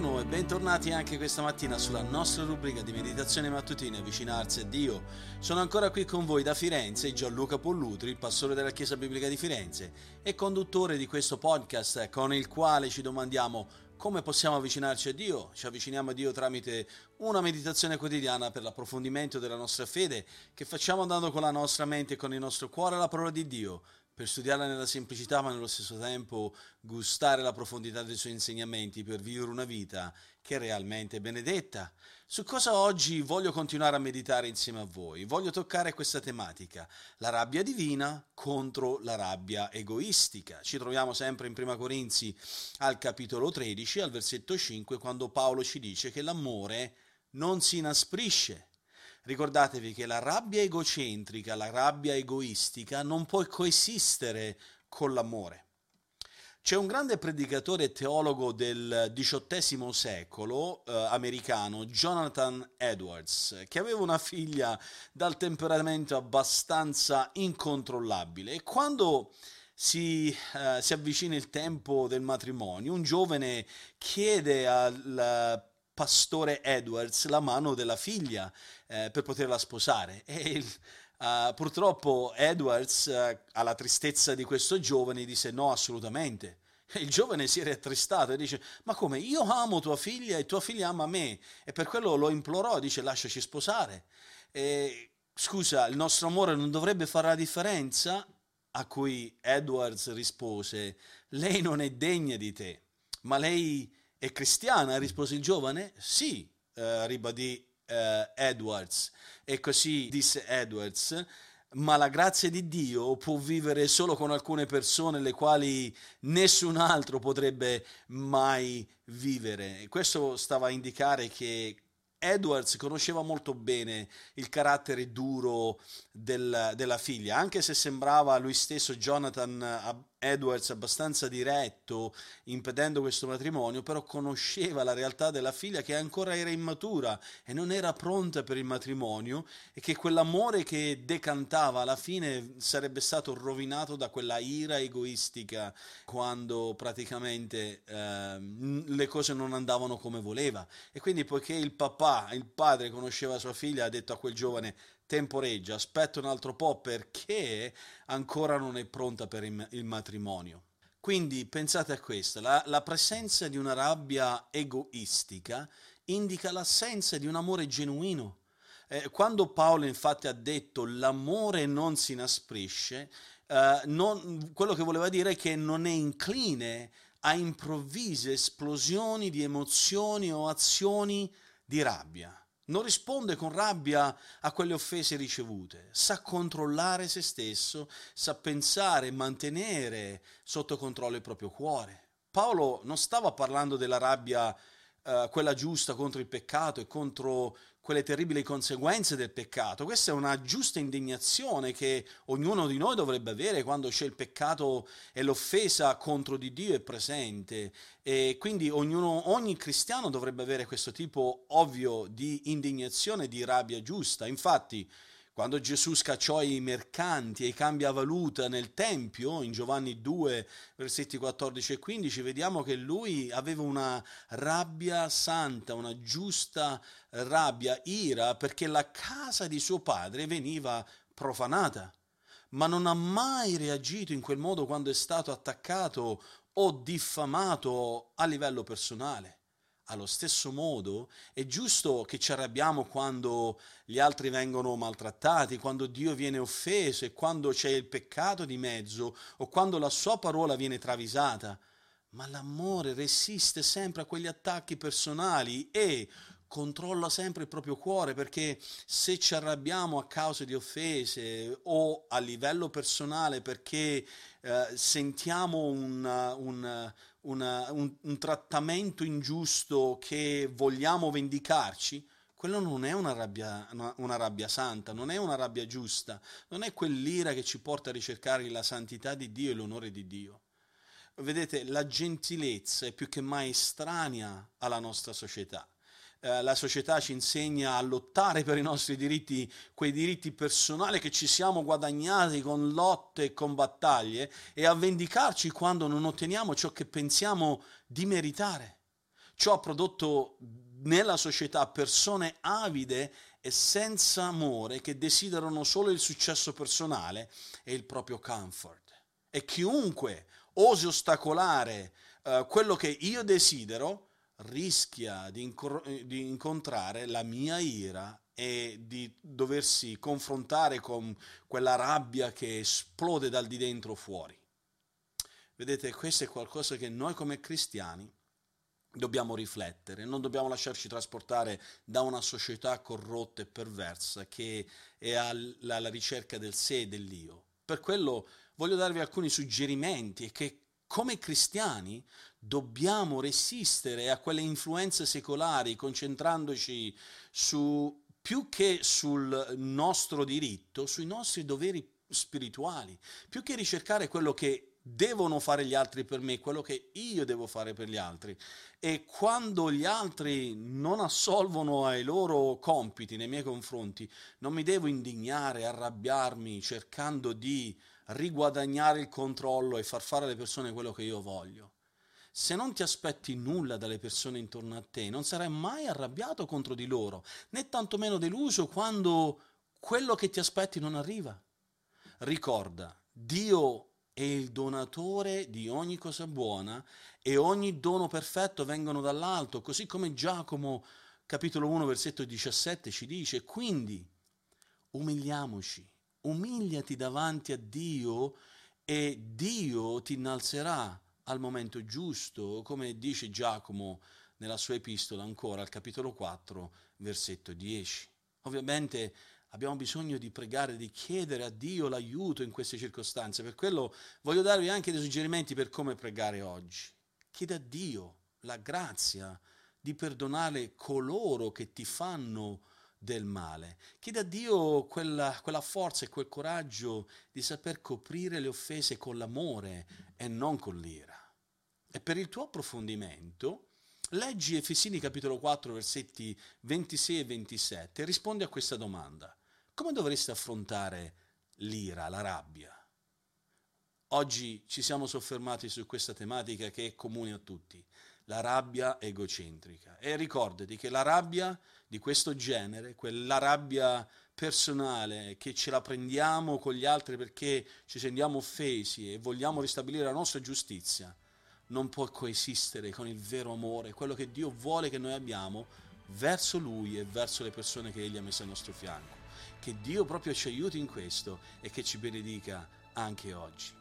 buongiorno e bentornati anche questa mattina sulla nostra rubrica di meditazione mattutina Avvicinarsi a Dio. Sono ancora qui con voi da Firenze Gianluca Pollutri, il pastore della Chiesa Biblica di Firenze e conduttore di questo podcast con il quale ci domandiamo come possiamo avvicinarci a Dio? Ci avviciniamo a Dio tramite una meditazione quotidiana per l'approfondimento della nostra fede che facciamo andando con la nostra mente e con il nostro cuore alla parola di Dio per studiarla nella semplicità ma nello stesso tempo gustare la profondità dei suoi insegnamenti per vivere una vita che è realmente benedetta. Su cosa oggi voglio continuare a meditare insieme a voi? Voglio toccare questa tematica, la rabbia divina contro la rabbia egoistica. Ci troviamo sempre in Prima Corinzi al capitolo 13, al versetto 5, quando Paolo ci dice che l'amore non si inasprisce Ricordatevi che la rabbia egocentrica, la rabbia egoistica non può coesistere con l'amore. C'è un grande predicatore e teologo del XVIII secolo eh, americano, Jonathan Edwards, che aveva una figlia dal temperamento abbastanza incontrollabile e quando si, eh, si avvicina il tempo del matrimonio, un giovane chiede al pastore Edwards la mano della figlia eh, per poterla sposare. E uh, purtroppo Edwards, uh, alla tristezza di questo giovane, disse no, assolutamente. Il giovane si è rattristato e dice: Ma come? Io amo tua figlia e tua figlia ama me. E per quello lo implorò, dice: Lasciaci sposare. E, scusa, il nostro amore non dovrebbe fare la differenza? A cui Edwards rispose: Lei non è degna di te, ma lei è cristiana? rispose il giovane. Sì, eh, ribadì eh, Edwards. E così disse Edwards. Ma la grazia di Dio può vivere solo con alcune persone le quali nessun altro potrebbe mai vivere. Questo stava a indicare che Edwards conosceva molto bene il carattere duro del, della figlia, anche se sembrava lui stesso Jonathan Edwards abbastanza diretto, impedendo questo matrimonio, però conosceva la realtà della figlia che ancora era immatura e non era pronta per il matrimonio e che quell'amore che decantava alla fine sarebbe stato rovinato da quella ira egoistica quando praticamente eh, le cose non andavano come voleva. E quindi poiché il papà, il padre conosceva sua figlia, ha detto a quel giovane temporeggia, aspetta un altro po' perché ancora non è pronta per il matrimonio. Quindi pensate a questo, la, la presenza di una rabbia egoistica indica l'assenza di un amore genuino. Eh, quando Paolo infatti ha detto l'amore non si inasprisce, eh, non, quello che voleva dire è che non è incline a improvvise esplosioni di emozioni o azioni di rabbia non risponde con rabbia a quelle offese ricevute, sa controllare se stesso, sa pensare e mantenere sotto controllo il proprio cuore. Paolo non stava parlando della rabbia, eh, quella giusta contro il peccato e contro quelle terribili conseguenze del peccato. Questa è una giusta indignazione che ognuno di noi dovrebbe avere quando c'è il peccato e l'offesa contro di Dio è presente. E quindi ognuno, ogni cristiano dovrebbe avere questo tipo ovvio di indignazione, di rabbia giusta. Infatti, quando Gesù scacciò i mercanti e i cambiavaluta nel Tempio, in Giovanni 2, versetti 14 e 15, vediamo che lui aveva una rabbia santa, una giusta rabbia, ira, perché la casa di suo padre veniva profanata. Ma non ha mai reagito in quel modo quando è stato attaccato o diffamato a livello personale allo stesso modo è giusto che ci arrabbiamo quando gli altri vengono maltrattati, quando Dio viene offeso e quando c'è il peccato di mezzo o quando la sua parola viene travisata. Ma l'amore resiste sempre a quegli attacchi personali e controlla sempre il proprio cuore perché se ci arrabbiamo a causa di offese o a livello personale perché eh, sentiamo un, un, una, un, un trattamento ingiusto che vogliamo vendicarci, quello non è una rabbia, una, una rabbia, santa, non è una rabbia giusta, non è quell'ira che ci porta a ricercare la santità di Dio e l'onore di Dio. Vedete, la gentilezza è più che mai estranea alla nostra società. Eh, la società ci insegna a lottare per i nostri diritti, quei diritti personali che ci siamo guadagnati con lotte e con battaglie e a vendicarci quando non otteniamo ciò che pensiamo di meritare. ciò ha prodotto nella società persone avide e senza amore che desiderano solo il successo personale e il proprio comfort. E chiunque osi ostacolare uh, quello che io desidero rischia di, incor- di incontrare la mia ira e di doversi confrontare con quella rabbia che esplode dal di dentro fuori. Vedete, questo è qualcosa che noi come cristiani dobbiamo riflettere, non dobbiamo lasciarci trasportare da una società corrotta e perversa che è alla, alla ricerca del sé e dell'io. Per quello voglio darvi alcuni suggerimenti e che come cristiani dobbiamo resistere a quelle influenze secolari concentrandoci su più che sul nostro diritto, sui nostri doveri spirituali, più che ricercare quello che devono fare gli altri per me, quello che io devo fare per gli altri. E quando gli altri non assolvono ai loro compiti nei miei confronti, non mi devo indignare, arrabbiarmi, cercando di riguadagnare il controllo e far fare alle persone quello che io voglio. Se non ti aspetti nulla dalle persone intorno a te, non sarai mai arrabbiato contro di loro, né tantomeno deluso quando quello che ti aspetti non arriva. Ricorda, Dio è il donatore di ogni cosa buona e ogni dono perfetto vengono dall'alto, così come Giacomo capitolo 1 versetto 17 ci dice, quindi umiliamoci, umiliati davanti a Dio e Dio ti innalzerà al momento giusto, come dice Giacomo nella sua epistola ancora al capitolo 4 versetto 10. Ovviamente Abbiamo bisogno di pregare, di chiedere a Dio l'aiuto in queste circostanze. Per quello voglio darvi anche dei suggerimenti per come pregare oggi. Chiede a Dio la grazia di perdonare coloro che ti fanno del male. Chiede a Dio quella, quella, forza e quel coraggio di saper coprire le offese con l'amore e non con l'ira. E per il tuo approfondimento, leggi Efesini capitolo 4 versetti 26 e 27 e rispondi a questa domanda come dovreste affrontare l'ira, la rabbia? Oggi ci siamo soffermati su questa tematica che è comune a tutti, la rabbia egocentrica. E ricordati che la rabbia di questo genere, quella rabbia personale che ce la prendiamo con gli altri perché ci sentiamo offesi e vogliamo ristabilire la nostra giustizia, non può coesistere con il vero amore, quello che Dio vuole che noi abbiamo verso Lui e verso le persone che Egli ha messo al nostro fianco. Che Dio proprio ci aiuti in questo e che ci benedica anche oggi.